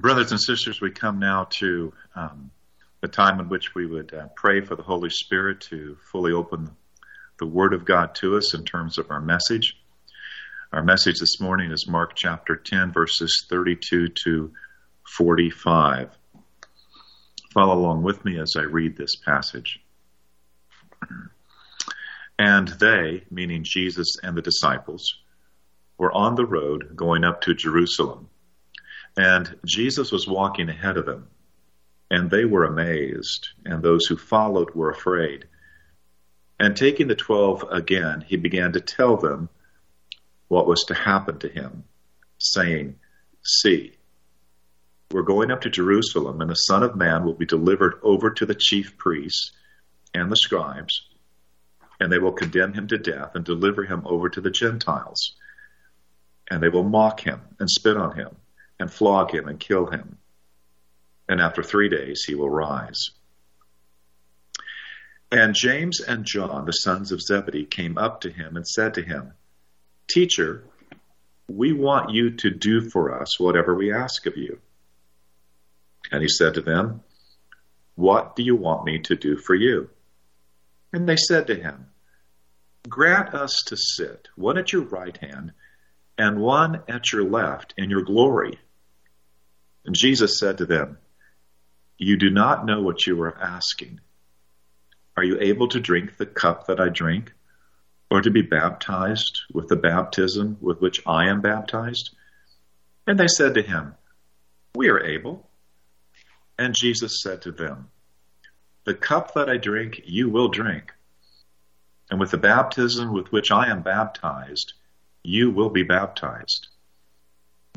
Brothers and sisters, we come now to um, the time in which we would uh, pray for the Holy Spirit to fully open the Word of God to us in terms of our message. Our message this morning is Mark chapter 10, verses 32 to 45. Follow along with me as I read this passage. And they, meaning Jesus and the disciples, were on the road going up to Jerusalem. And Jesus was walking ahead of them. And they were amazed, and those who followed were afraid. And taking the twelve again, he began to tell them what was to happen to him, saying, See, we're going up to Jerusalem, and the Son of Man will be delivered over to the chief priests and the scribes, and they will condemn him to death and deliver him over to the Gentiles. And they will mock him and spit on him and flog him and kill him. And after three days he will rise. And James and John, the sons of Zebedee, came up to him and said to him, Teacher, we want you to do for us whatever we ask of you. And he said to them, What do you want me to do for you? And they said to him, Grant us to sit, one at your right hand and one at your left in your glory. And Jesus said to them, You do not know what you are asking. Are you able to drink the cup that I drink, or to be baptized with the baptism with which I am baptized? And they said to him, We are able. And Jesus said to them, The cup that I drink, you will drink. And with the baptism with which I am baptized, you will be baptized.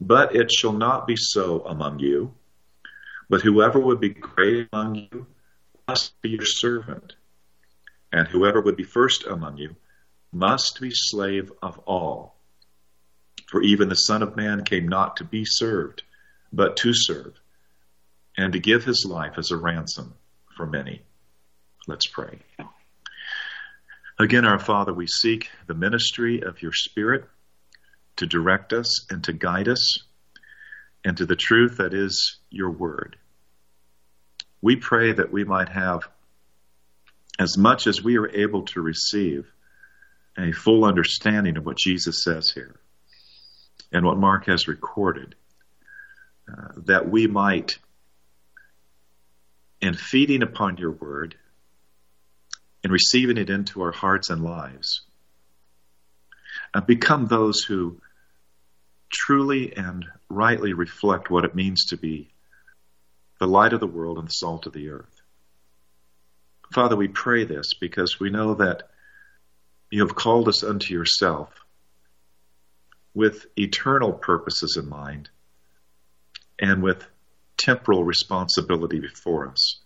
But it shall not be so among you. But whoever would be great among you must be your servant. And whoever would be first among you must be slave of all. For even the Son of Man came not to be served, but to serve, and to give his life as a ransom for many. Let's pray. Again, our Father, we seek the ministry of your Spirit to direct us and to guide us into the truth that is your word. We pray that we might have, as much as we are able to receive, a full understanding of what Jesus says here and what Mark has recorded, uh, that we might, in feeding upon your word, in receiving it into our hearts and lives, uh, become those who truly and rightly reflect what it means to be the light of the world and the salt of the earth. Father, we pray this because we know that you have called us unto yourself with eternal purposes in mind and with temporal responsibility before us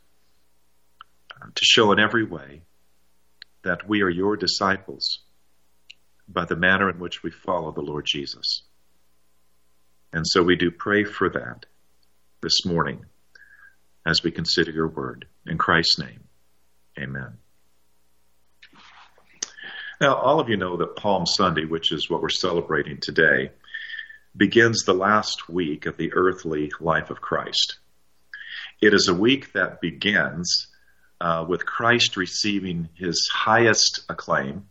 uh, to show in every way that we are your disciples by the manner in which we follow the Lord Jesus. And so we do pray for that this morning as we consider your word. In Christ's name, amen. Now, all of you know that Palm Sunday, which is what we're celebrating today, begins the last week of the earthly life of Christ. It is a week that begins uh, with Christ receiving his highest acclaim,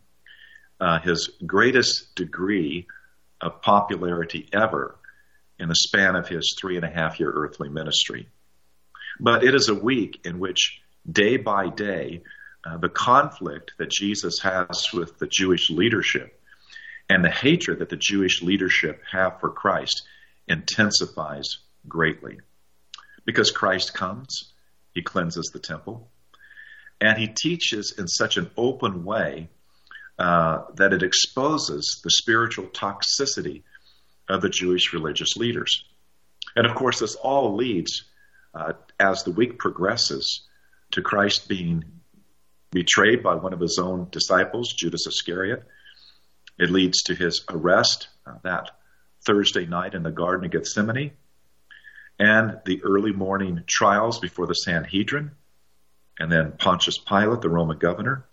uh, his greatest degree of popularity ever in the span of his three and a half year earthly ministry. But it is a week in which, day by day, uh, the conflict that Jesus has with the Jewish leadership and the hatred that the Jewish leadership have for Christ intensifies greatly. Because Christ comes, he cleanses the temple, and he teaches in such an open way uh, that it exposes the spiritual toxicity of the Jewish religious leaders. And of course, this all leads, uh, as the week progresses, to Christ being betrayed by one of his own disciples, Judas Iscariot. It leads to his arrest uh, that Thursday night in the Garden of Gethsemane and the early morning trials before the Sanhedrin, and then Pontius Pilate, the Roman governor,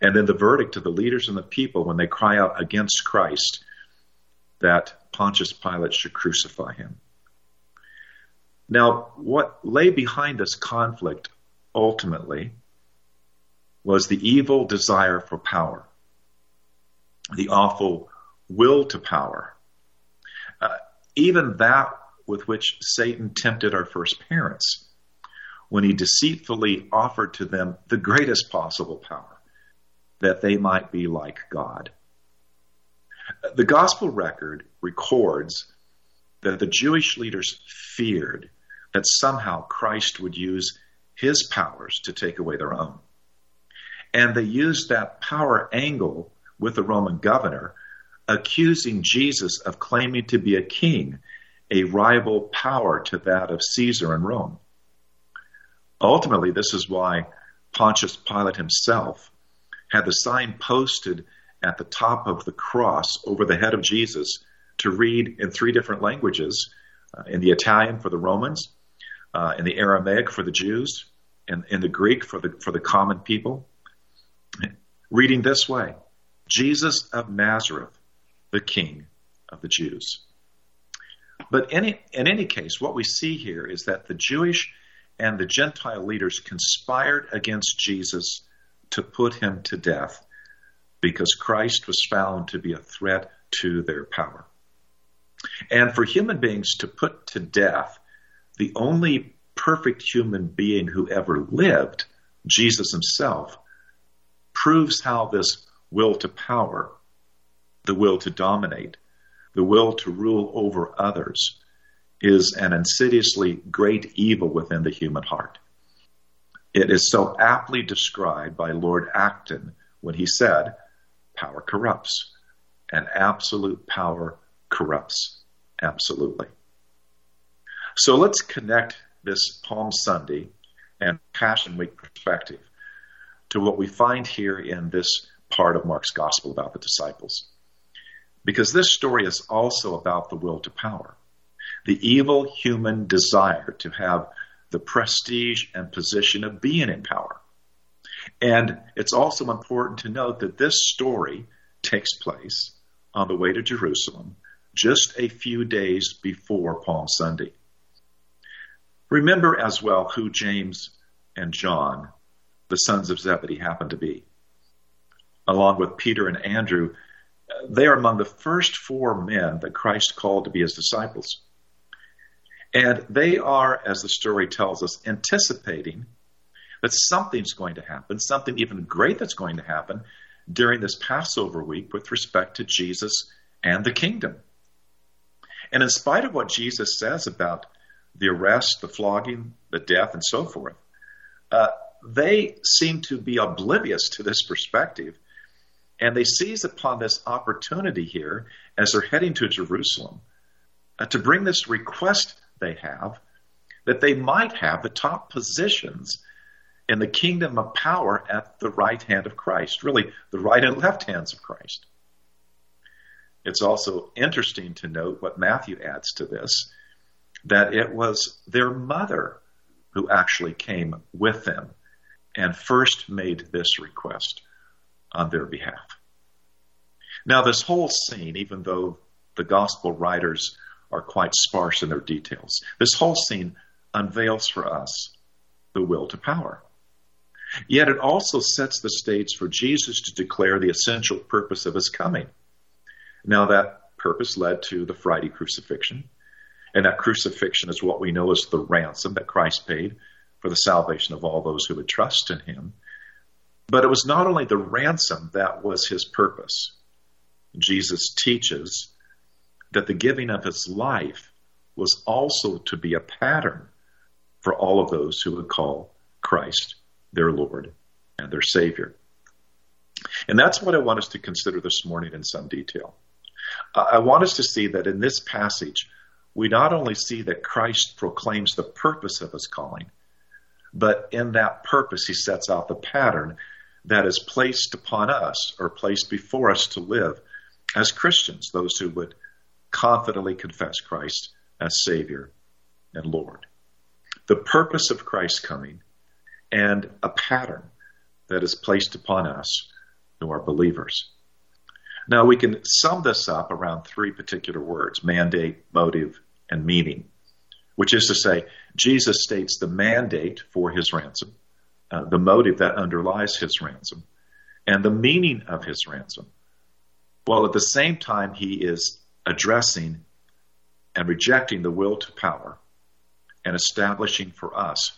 and then the verdict to the leaders and the people when they cry out against Christ that Pontius Pilate should crucify him. Now, what lay behind this conflict ultimately was the evil desire for power, the awful will to power, uh, even that with which Satan tempted our first parents when he deceitfully offered to them the greatest possible power, that they might be like God. The gospel record records that the Jewish leaders feared that somehow Christ would use his powers to take away their own. And they used that power angle with the Roman governor, accusing Jesus of claiming to be a king, a rival power to that of Caesar in Rome. Ultimately, this is why Pontius Pilate himself had the sign posted at the top of the cross over the head of Jesus to read in three different languages uh, in the Italian for the Romans, uh, in the Aramaic for the Jews, and in the Greek for the, for the common people. Reading this way Jesus of Nazareth, the King of the Jews. But any, in any case, what we see here is that the Jewish and the Gentile leaders conspired against Jesus to put him to death because Christ was found to be a threat to their power. And for human beings to put to death the only perfect human being who ever lived, Jesus himself, proves how this will to power, the will to dominate, the will to rule over others, is an insidiously great evil within the human heart. It is so aptly described by Lord Acton when he said, Power corrupts, and absolute power corrupts absolutely. So let's connect this Palm Sunday and Passion Week perspective to what we find here in this part of Mark's gospel about the disciples. Because this story is also about the will to power the evil human desire to have the prestige and position of being in power. And it's also important to note that this story takes place on the way to Jerusalem just a few days before Palm Sunday. Remember as well who James and John, the sons of Zebedee, happen to be. Along with Peter and Andrew, they are among the first four men that Christ called to be his disciples. And they are, as the story tells us, anticipating that something's going to happen, something even great that's going to happen during this Passover week with respect to Jesus and the kingdom. And in spite of what Jesus says about the arrest, the flogging, the death, and so forth, uh, they seem to be oblivious to this perspective. And they seize upon this opportunity here as they're heading to Jerusalem uh, to bring this request they have, that they might have the top positions in the kingdom of power at the right hand of Christ, really the right and left hands of Christ. It's also interesting to note what Matthew adds to this that it was their mother who actually came with them and first made this request on their behalf. Now, this whole scene, even though the gospel writers are quite sparse in their details. This whole scene unveils for us the will to power. Yet it also sets the stage for Jesus to declare the essential purpose of his coming. Now, that purpose led to the Friday crucifixion, and that crucifixion is what we know as the ransom that Christ paid for the salvation of all those who would trust in him. But it was not only the ransom that was his purpose. Jesus teaches that the giving of his life was also to be a pattern for all of those who would call Christ their Lord and their Savior. And that's what I want us to consider this morning in some detail. I want us to see that in this passage, we not only see that Christ proclaims the purpose of his calling, but in that purpose, he sets out the pattern that is placed upon us or placed before us to live as Christians, those who would confidently confess Christ as Savior and Lord. The purpose of Christ's coming and a pattern that is placed upon us who are believers. Now, we can sum this up around three particular words mandate, motive, and meaning, which is to say, Jesus states the mandate for his ransom, uh, the motive that underlies his ransom, and the meaning of his ransom, while at the same time he is addressing and rejecting the will to power and establishing for us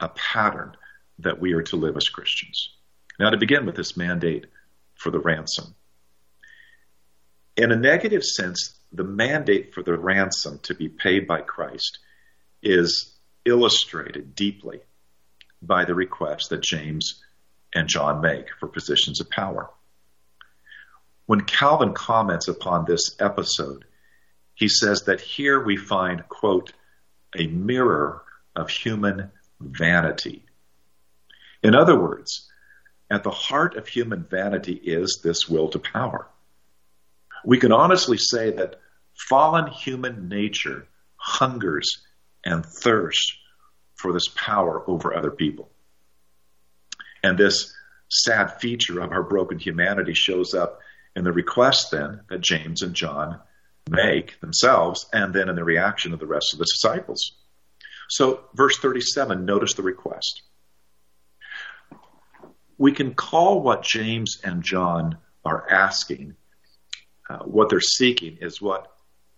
a pattern that we are to live as Christians. Now, to begin with this mandate for the ransom. In a negative sense, the mandate for the ransom to be paid by Christ is illustrated deeply by the request that James and John make for positions of power. When Calvin comments upon this episode, he says that here we find, quote, a mirror of human vanity. In other words, at the heart of human vanity is this will to power. We can honestly say that fallen human nature hungers and thirsts for this power over other people. And this sad feature of our broken humanity shows up in the request then that James and John make themselves and then in the reaction of the rest of the disciples. So, verse 37, notice the request. We can call what James and John are asking, uh, what they're seeking is what,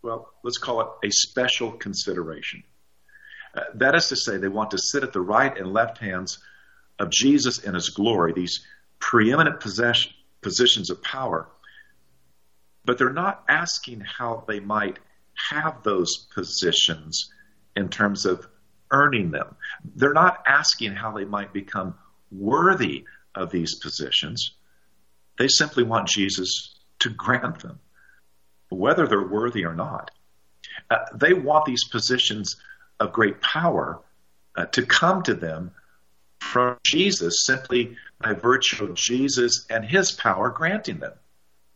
well, let's call it a special consideration. Uh, that is to say, they want to sit at the right and left hands of Jesus in his glory, these preeminent possession, positions of power. But they're not asking how they might have those positions in terms of earning them. They're not asking how they might become worthy of these positions. They simply want Jesus to grant them, whether they're worthy or not. Uh, they want these positions of great power uh, to come to them from Jesus simply by virtue of Jesus and his power granting them,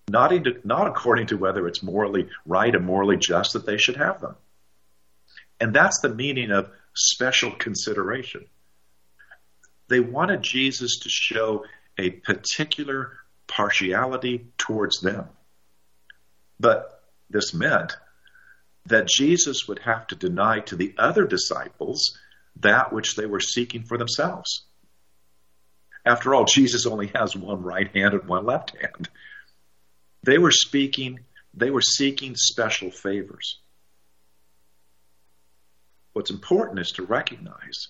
not, into, not according to whether it's morally right and morally just that they should have them. And that's the meaning of special consideration. They wanted Jesus to show a particular partiality towards them. But this meant that Jesus would have to deny to the other disciples that which they were seeking for themselves. After all, Jesus only has one right hand and one left hand. They were speaking, they were seeking special favors. What's important is to recognize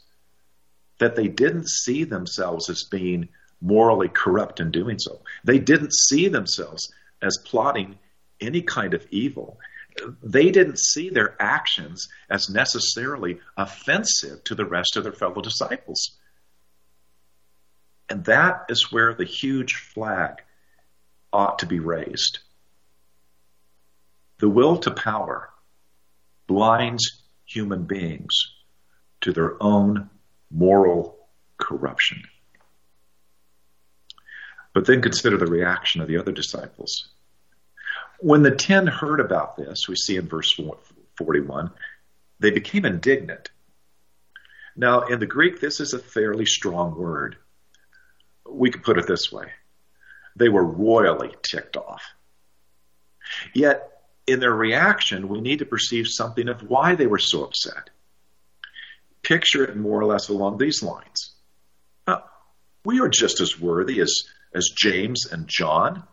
that they didn't see themselves as being morally corrupt in doing so. They didn't see themselves as plotting any kind of evil. They didn't see their actions as necessarily offensive to the rest of their fellow disciples. And that is where the huge flag ought to be raised. The will to power blinds human beings to their own moral corruption. But then consider the reaction of the other disciples. When the ten heard about this, we see in verse 41, they became indignant. Now, in the Greek, this is a fairly strong word. We could put it this way they were royally ticked off. Yet, in their reaction, we need to perceive something of why they were so upset. Picture it more or less along these lines. Uh, we are just as worthy as, as James and John.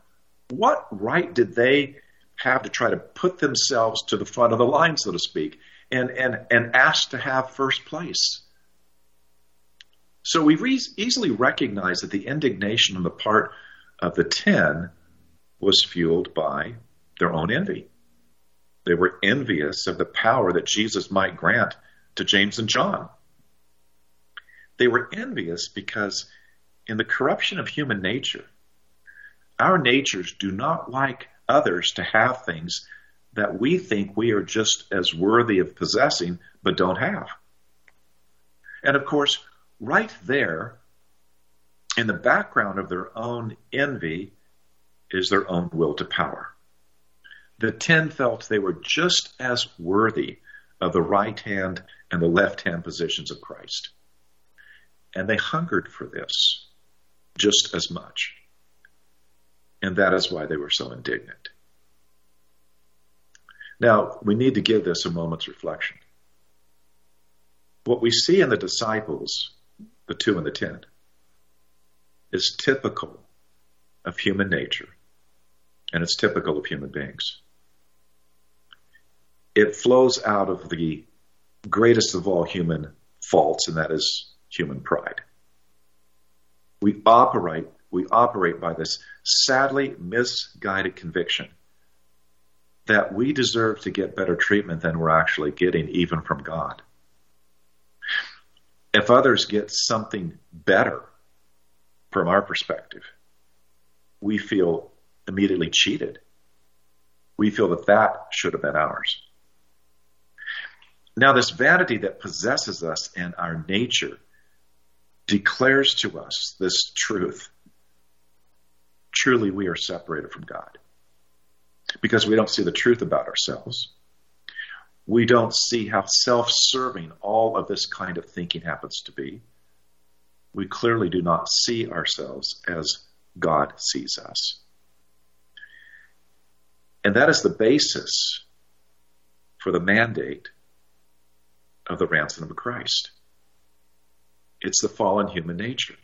What right did they have to try to put themselves to the front of the line, so to speak, and, and, and ask to have first place? So we re- easily recognize that the indignation on the part of the ten was fueled by their own envy. They were envious of the power that Jesus might grant to James and John. They were envious because in the corruption of human nature, our natures do not like others to have things that we think we are just as worthy of possessing but don't have. And of course, right there in the background of their own envy is their own will to power. The ten felt they were just as worthy of the right hand and the left hand positions of Christ. And they hungered for this just as much. And that is why they were so indignant. Now, we need to give this a moment's reflection. What we see in the disciples, the two and the ten, is typical of human nature, and it's typical of human beings. It flows out of the greatest of all human faults, and that is human pride. We operate, we operate by this sadly misguided conviction that we deserve to get better treatment than we're actually getting, even from God. If others get something better from our perspective, we feel immediately cheated. We feel that that should have been ours. Now, this vanity that possesses us and our nature declares to us this truth. Truly, we are separated from God because we don't see the truth about ourselves. We don't see how self serving all of this kind of thinking happens to be we clearly do not see ourselves as God sees us. And that is the basis for the mandate of the ransom of Christ. It's the fallen human nature.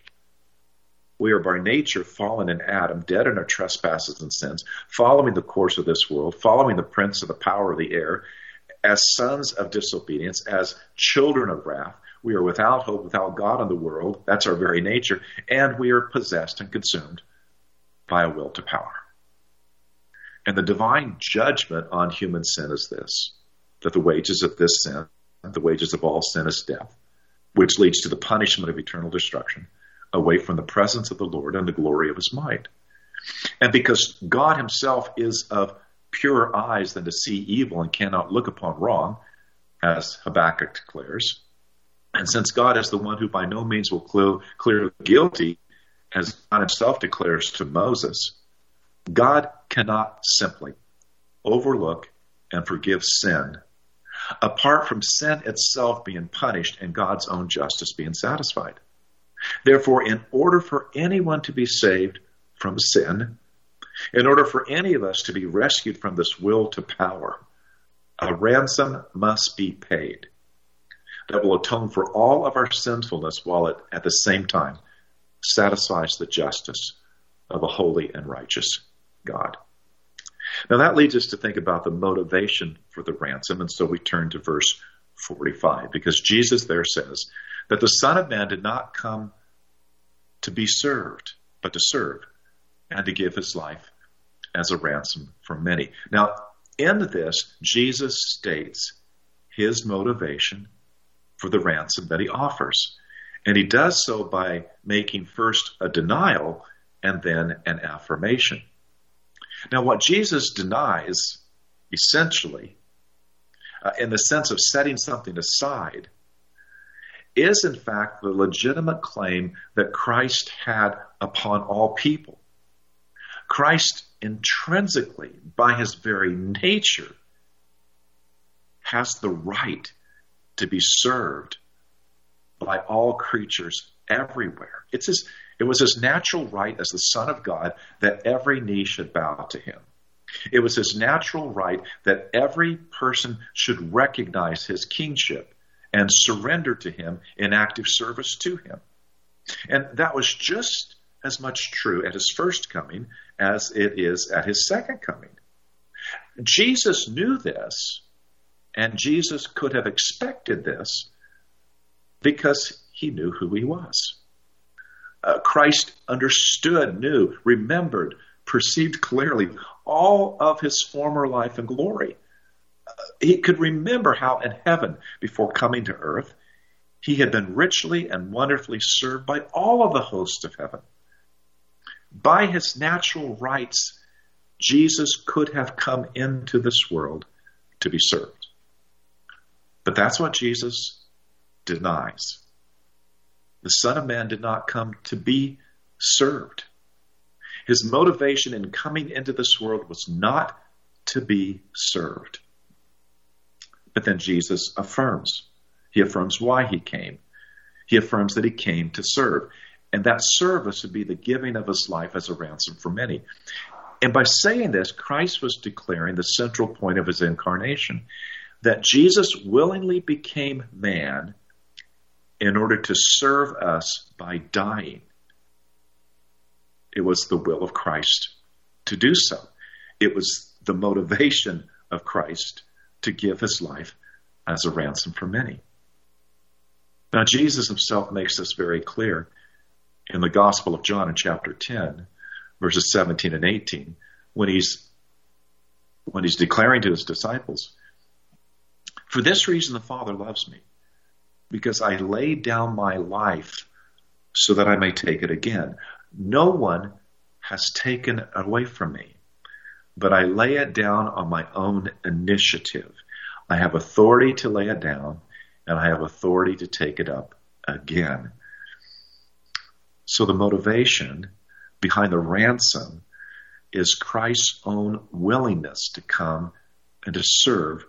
We are by nature fallen in Adam, dead in our trespasses and sins, following the course of this world, following the prince of the power of the air, as sons of disobedience, as children of wrath, we are without hope, without God in the world. That's our very nature. And we are possessed and consumed by a will to power. And the divine judgment on human sin is this that the wages of this sin, the wages of all sin is death, which leads to the punishment of eternal destruction away from the presence of the Lord and the glory of his might. And because God himself is of purer eyes than to see evil and cannot look upon wrong, as Habakkuk declares, and since God is the one who by no means will clear, clear guilty, as God himself declares to Moses, God cannot simply overlook and forgive sin apart from sin itself being punished and God's own justice being satisfied. Therefore, in order for anyone to be saved from sin, in order for any of us to be rescued from this will to power, a ransom must be paid that will atone for all of our sinfulness while it, at the same time, satisfies the justice of a holy and righteous God. Now that leads us to think about the motivation for the ransom, and so we turn to verse 45, because Jesus there says that the Son of Man did not come to be served, but to serve, and to give his life as a ransom for many. Now, in this, Jesus states his motivation for the ransom that he offers. And he does so by making first a denial and then an affirmation. Now, what Jesus denies, essentially, uh, in the sense of setting something aside, is in fact the legitimate claim that Christ had upon all people. Christ intrinsically, by his very nature, has the right to be served by all creatures everywhere. It's his, it was his natural right as the Son of God that every knee should bow to him. It was his natural right that every person should recognize his kingship and surrender to him in active service to him. And that was just as much true at his first coming as it is at his second coming. Jesus knew this and Jesus could have expected this because he knew who he was. Uh, Christ understood, knew, remembered, perceived clearly all of his former life and glory. Uh, he could remember how in heaven, before coming to earth, he had been richly and wonderfully served by all of the hosts of heaven. By his natural rights, Jesus could have come into this world to be served. But that's what Jesus denies. The Son of Man did not come to be served. His motivation in coming into this world was not to be served. But then Jesus affirms. He affirms why he came. He affirms that he came to serve. And that service would be the giving of his life as a ransom for many. And by saying this, Christ was declaring the central point of his incarnation that Jesus willingly became man in order to serve us by dying. It was the will of Christ to do so. It was the motivation of Christ to give his life as a ransom for many. Now, Jesus himself makes this very clear in the Gospel of John in chapter 10, verses 17 and 18, when he's when he's declaring to his disciples, For this reason the Father loves me, because I laid down my life so that I may take it again. No one has taken it away from me, but I lay it down on my own initiative. I have authority to lay it down, and I have authority to take it up again. So the motivation behind the ransom is Christ's own willingness to come and to serve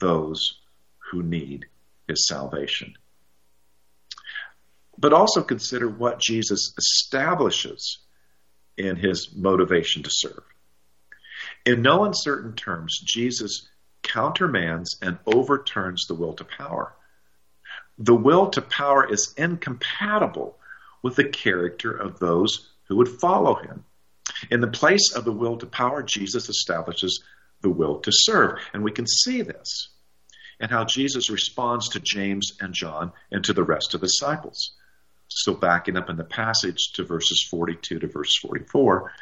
those who need his salvation. But also consider what Jesus establishes in his motivation to serve. In no uncertain terms, Jesus countermands and overturns the will to power. The will to power is incompatible with the character of those who would follow him. In the place of the will to power, Jesus establishes the will to serve. And we can see this and how Jesus responds to James and John and to the rest of the disciples. So, backing up in the passage to verses 42 to verse 44,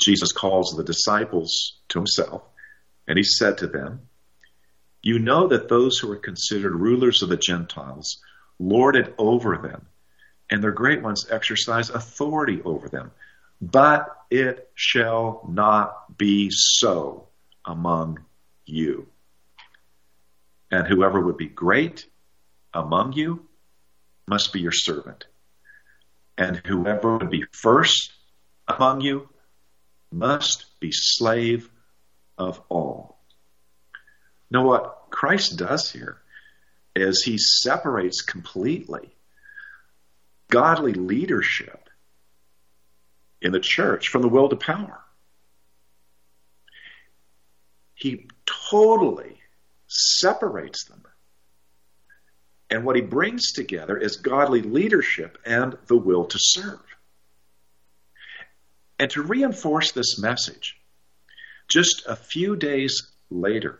Jesus calls the disciples to himself, and he said to them, You know that those who are considered rulers of the Gentiles lord it over them and their great ones exercise authority over them. But it shall not be so among you. And whoever would be great among you must be your servant. And whoever would be first among you must be slave of all. Now, what Christ does here is he separates completely godly leadership in the church from the will to power. He totally separates them. And what he brings together is godly leadership and the will to serve. And to reinforce this message, just a few days later,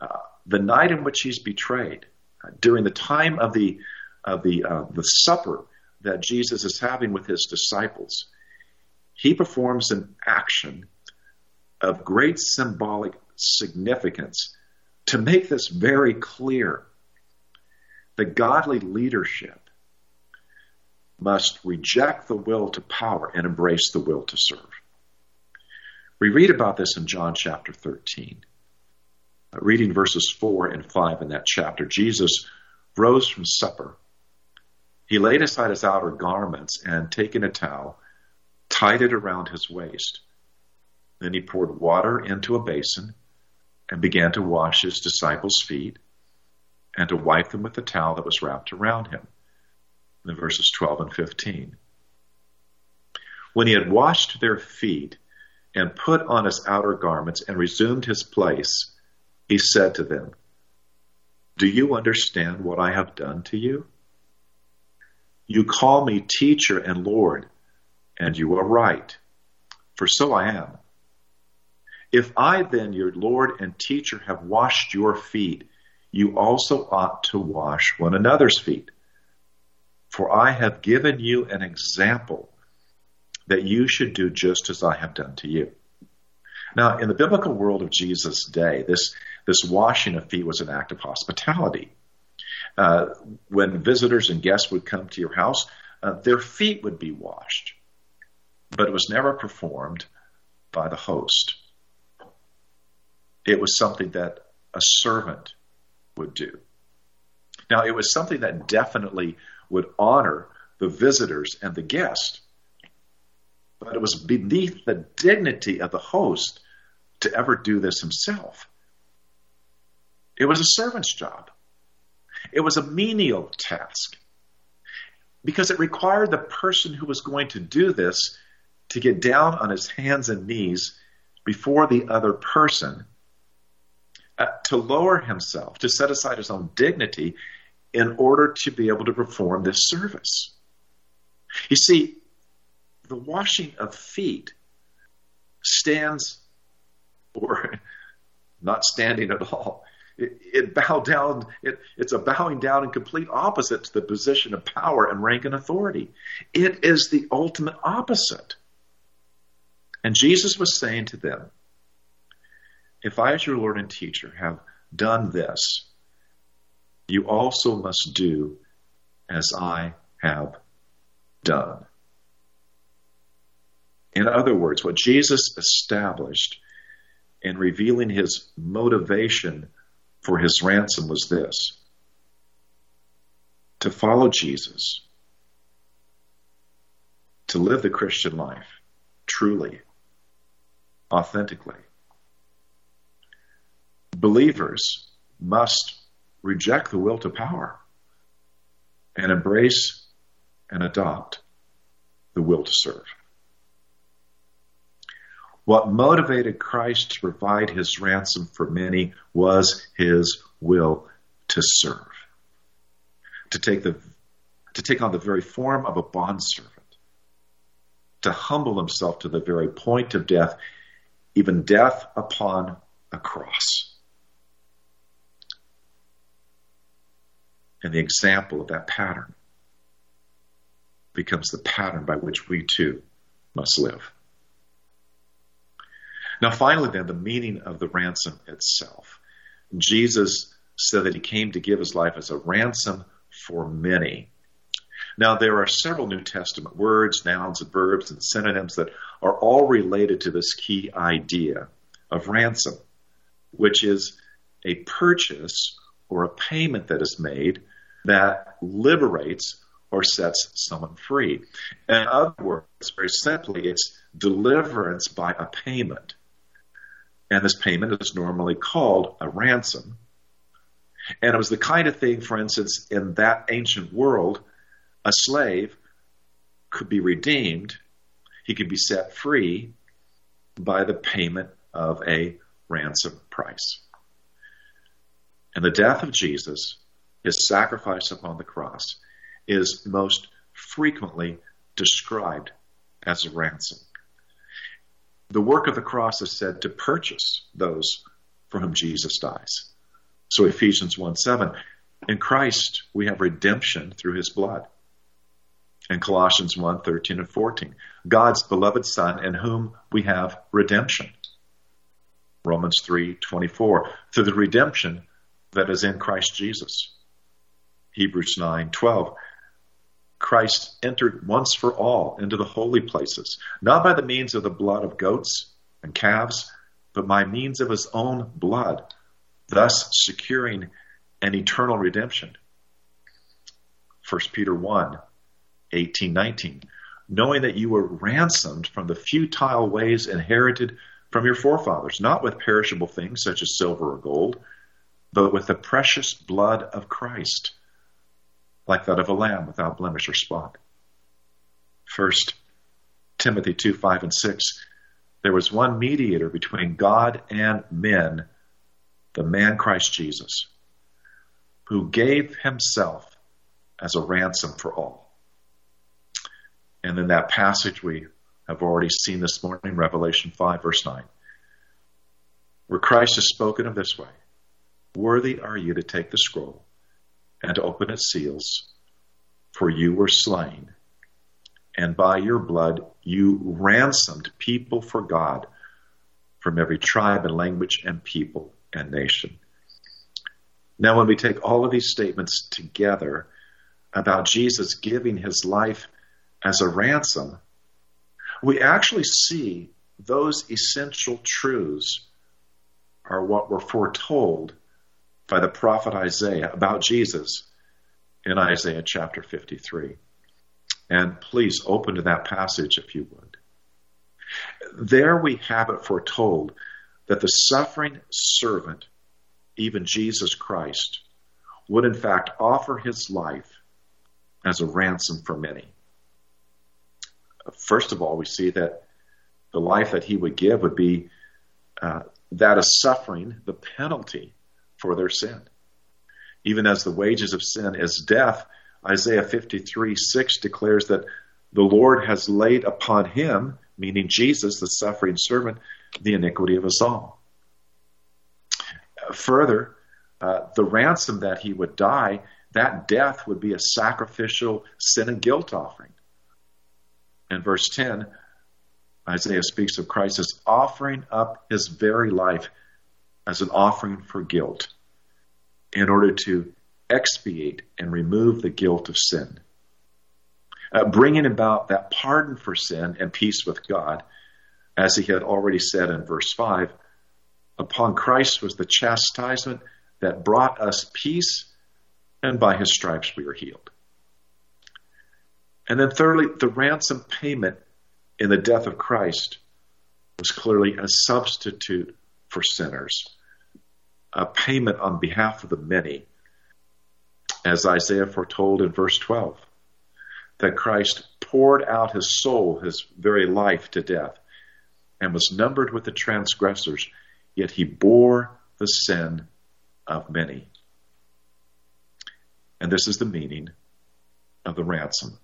uh, the night in which he's betrayed, uh, during the time of the of the uh, the supper that Jesus is having with his disciples, he performs an action of great symbolic significance to make this very clear. The godly leadership must reject the will to power and embrace the will to serve. We read about this in John chapter 13. Reading verses 4 and 5 in that chapter, Jesus rose from supper he laid aside his outer garments and, taking a towel, tied it around his waist. Then he poured water into a basin and began to wash his disciples' feet and to wipe them with the towel that was wrapped around him. In verses 12 and 15. When he had washed their feet and put on his outer garments and resumed his place, he said to them, Do you understand what I have done to you? You call me teacher and Lord, and you are right, for so I am. If I then, your Lord and teacher, have washed your feet, you also ought to wash one another's feet. For I have given you an example that you should do just as I have done to you. Now, in the biblical world of Jesus' day, this, this washing of feet was an act of hospitality. Uh, when visitors and guests would come to your house, uh, their feet would be washed. But it was never performed by the host. It was something that a servant would do. Now, it was something that definitely would honor the visitors and the guest, but it was beneath the dignity of the host to ever do this himself. It was a servant's job. It was a menial task because it required the person who was going to do this to get down on his hands and knees before the other person, uh, to lower himself, to set aside his own dignity in order to be able to perform this service. You see, the washing of feet stands, or not standing at all, it, it bowed down. It, it's a bowing down in complete opposite to the position of power and rank and authority. It is the ultimate opposite. And Jesus was saying to them, If I, as your Lord and teacher, have done this, you also must do as I have done. In other words, what Jesus established in revealing his motivation for his ransom was this to follow Jesus, to live the Christian life truly, authentically. Believers must reject the will to power and embrace and adopt the will to serve. What motivated Christ to provide his ransom for many was his will to serve. To take the to take on the very form of a bondservant, to humble himself to the very point of death, even death upon a cross. And the example of that pattern becomes the pattern by which we too must live. Now, finally, then, the meaning of the ransom itself. Jesus said that he came to give his life as a ransom for many. Now, there are several New Testament words, nouns, and verbs, and synonyms that are all related to this key idea of ransom, which is a purchase or a payment that is made that liberates or sets someone free. In other words, very simply, it's deliverance by a payment and this payment is normally called a ransom. And it was the kind of thing, for instance, in that ancient world, a slave could be redeemed, he could be set free by the payment of a ransom price. And the death of Jesus, his sacrifice upon the cross, is most frequently described as a ransom. The work of the cross is said to purchase those for whom Jesus dies. So Ephesians 1 7. In Christ we have redemption through his blood. And Colossians 1 13 and 14. God's beloved Son in whom we have redemption. Romans 3 24. Through the redemption that is in Christ Jesus. Hebrews 9 12. Christ entered once for all into the holy places, not by the means of the blood of goats and calves, but by means of his own blood, thus securing an eternal redemption. 1 Peter 1 18 19. Knowing that you were ransomed from the futile ways inherited from your forefathers, not with perishable things such as silver or gold, but with the precious blood of Christ like that of a lamb without blemish or spot. First Timothy 2 5 and 6. There was one mediator between God and men, the man Christ Jesus, who gave himself as a ransom for all. And in that passage we have already seen this morning, Revelation 5, verse 9, where Christ is spoken of this way Worthy are you to take the scroll and open its seals. For you were slain, and by your blood you ransomed people for God from every tribe and language and people and nation. Now, when we take all of these statements together about Jesus giving his life as a ransom, we actually see those essential truths are what were foretold by the prophet Isaiah about Jesus in Isaiah chapter 53. And please open to that passage if you would. There we have it foretold that the suffering servant, even Jesus Christ, would in fact offer his life as a ransom for many. First of all, we see that the life that he would give would be uh, that of suffering the penalty for their sin. Even as the wages of sin is death, Isaiah 53 6 declares that the Lord has laid upon him, meaning Jesus, the suffering servant, the iniquity of us all. Further, uh, the ransom that he would die, that death would be a sacrificial sin and guilt offering. In verse 10, Isaiah speaks of Christ as offering up his very life as an offering for guilt in order to expiate and remove the guilt of sin. Uh, bringing about that pardon for sin and peace with God, as he had already said in verse 5 upon Christ was the chastisement that brought us peace, and by his stripes we are healed. And then, thirdly, the ransom payment in the death of Christ was clearly a substitute for sinners, a payment on behalf of the many, as Isaiah foretold in verse 12, that Christ poured out his soul, his very life to death, and was numbered with the transgressors, yet he bore the sin of many. And this is the meaning of the ransom.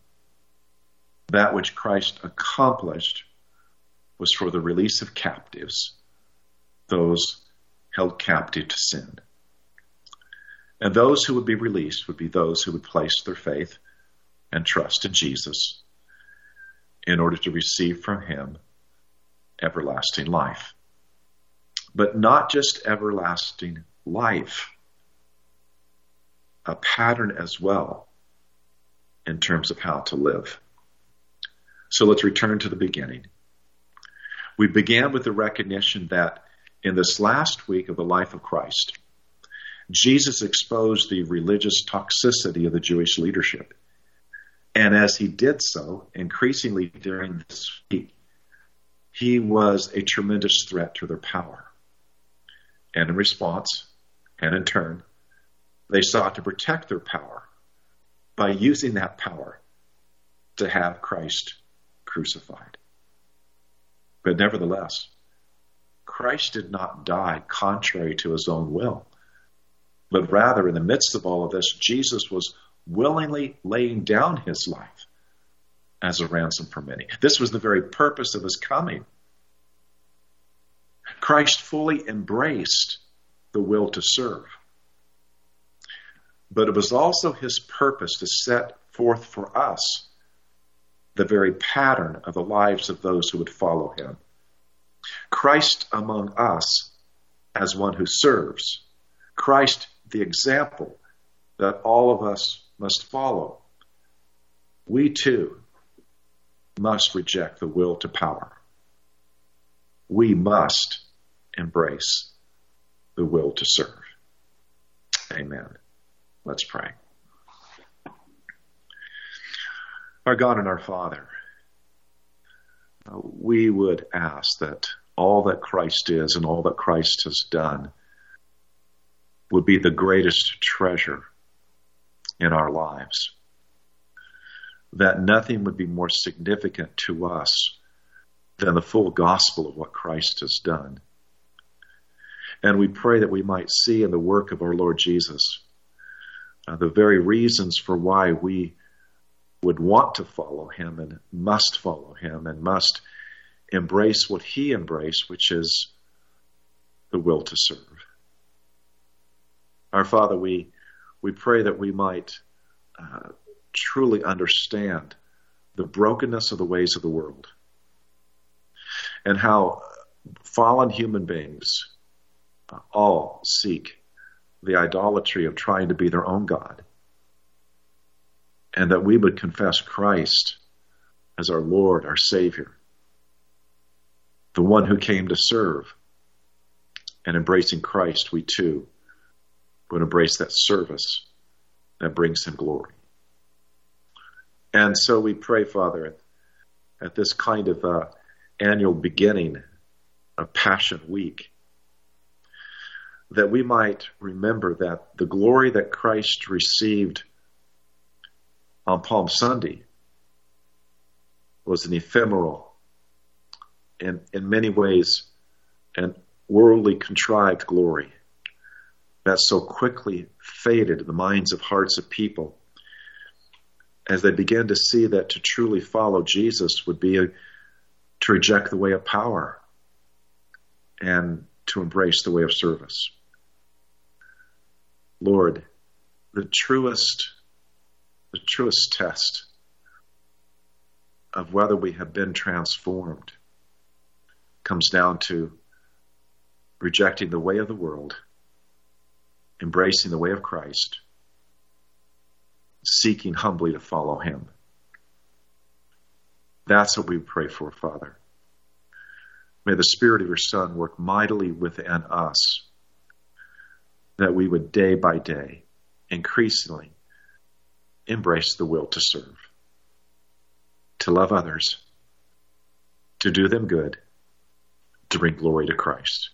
That which Christ accomplished was for the release of captives, those held captive to sin. And those who would be released would be those who would place their faith and trust in Jesus in order to receive from him everlasting life. But not just everlasting life, a pattern as well in terms of how to live. So let's return to the beginning. We began with the recognition that in this last week of the life of Christ, Jesus exposed the religious toxicity of the Jewish leadership. And as he did so, increasingly during this week, he was a tremendous threat to their power. And in response, and in turn, they sought to protect their power by using that power to have Christ crucified. But nevertheless, Christ did not die contrary to his own will, but rather, in the midst of all of this, Jesus was willingly laying down his life as a ransom for many. This was the very purpose of his coming. Christ fully embraced the will to serve. But it was also his purpose to set forth for us the very pattern of the lives of those who would follow him. Christ among us as one who serves. Christ, the example that all of us must follow. We too must reject the will to power. We must embrace the will to serve. Amen. Let's pray. Our God and our Father, we would ask that all that Christ is and all that Christ has done would be the greatest treasure in our lives. That nothing would be more significant to us than the full gospel of what Christ has done. And we pray that we might see in the work of our Lord Jesus uh, the very reasons for why we would want to follow him and must follow him and must embrace what he embraced, which is the will to serve. Our Father, we, we pray that we might uh, truly understand the brokenness of the ways of the world and how fallen human beings all seek the idolatry of trying to be their own God. And that we would confess Christ as our Lord, our Savior. The one who came to serve. And embracing Christ, we too would embrace that service that brings him glory. And so we pray, Father, at this kind of uh, annual beginning of Passion Week, that we might remember that the glory that Christ received on Palm Sunday was an ephemeral, and in many ways, an worldly contrived glory that so quickly faded in the minds of hearts of people as they began to see that to truly follow Jesus would be a, to reject the way of power and to embrace the way of service. Lord, the truest, the truest test of whether we have been transformed comes down to rejecting the way of the world, embracing the way of Christ, seeking humbly to follow Him. That's what we pray for, Father. May the Spirit of your Son work mightily within us that we would day by day increasingly embrace the will to serve, to love others, to do them good, to bring glory to Christ.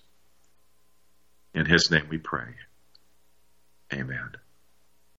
In his name we pray. Amen.